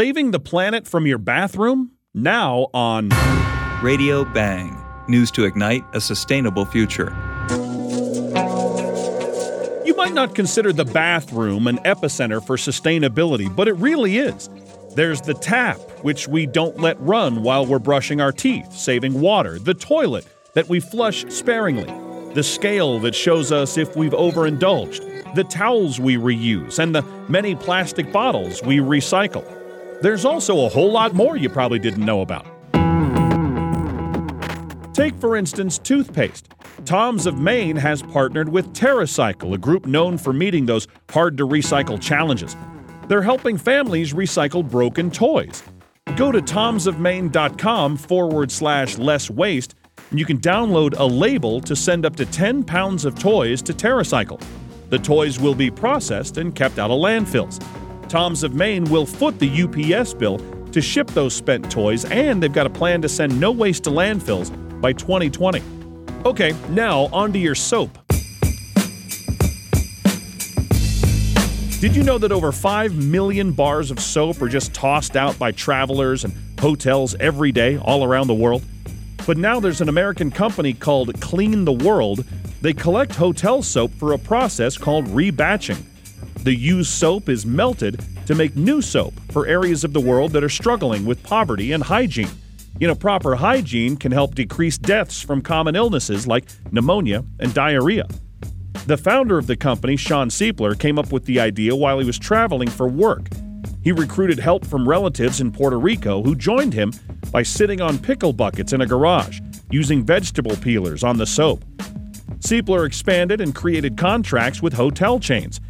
Saving the planet from your bathroom? Now on Radio Bang. News to ignite a sustainable future. You might not consider the bathroom an epicenter for sustainability, but it really is. There's the tap, which we don't let run while we're brushing our teeth, saving water, the toilet that we flush sparingly, the scale that shows us if we've overindulged, the towels we reuse, and the many plastic bottles we recycle. There's also a whole lot more you probably didn't know about. Take, for instance, toothpaste. Tom's of Maine has partnered with TerraCycle, a group known for meeting those hard to recycle challenges. They're helping families recycle broken toys. Go to tomsofmaine.com forward slash less waste, and you can download a label to send up to 10 pounds of toys to TerraCycle. The toys will be processed and kept out of landfills. Tom's of Maine will foot the UPS bill to ship those spent toys, and they've got a plan to send no waste to landfills by 2020. Okay, now onto your soap. Did you know that over 5 million bars of soap are just tossed out by travelers and hotels every day all around the world? But now there's an American company called Clean the World. They collect hotel soap for a process called rebatching. The used soap is melted to make new soap for areas of the world that are struggling with poverty and hygiene. You know, proper hygiene can help decrease deaths from common illnesses like pneumonia and diarrhea. The founder of the company, Shawn Seipler, came up with the idea while he was traveling for work. He recruited help from relatives in Puerto Rico who joined him by sitting on pickle buckets in a garage, using vegetable peelers on the soap. Seipler expanded and created contracts with hotel chains.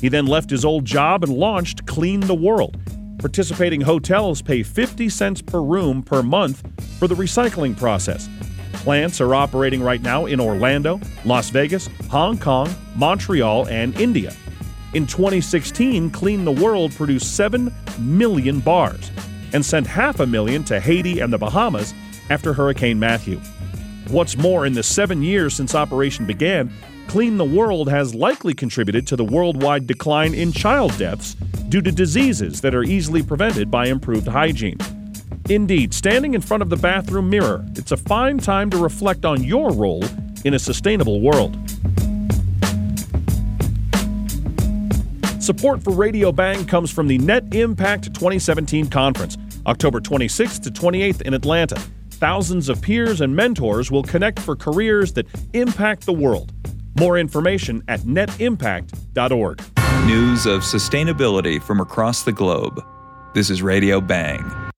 He then left his old job and launched Clean the World. Participating hotels pay 50 cents per room per month for the recycling process. Plants are operating right now in Orlando, Las Vegas, Hong Kong, Montreal, and India. In 2016, Clean the World produced 7 million bars and sent half a million to Haiti and the Bahamas after Hurricane Matthew. What's more, in the seven years since operation began, Clean the World has likely contributed to the worldwide decline in child deaths due to diseases that are easily prevented by improved hygiene. Indeed, standing in front of the bathroom mirror, it's a fine time to reflect on your role in a sustainable world. Support for Radio Bang comes from the Net Impact 2017 conference, October 26th to 28th in Atlanta. Thousands of peers and mentors will connect for careers that impact the world. More information at netimpact.org. News of sustainability from across the globe. This is Radio Bang.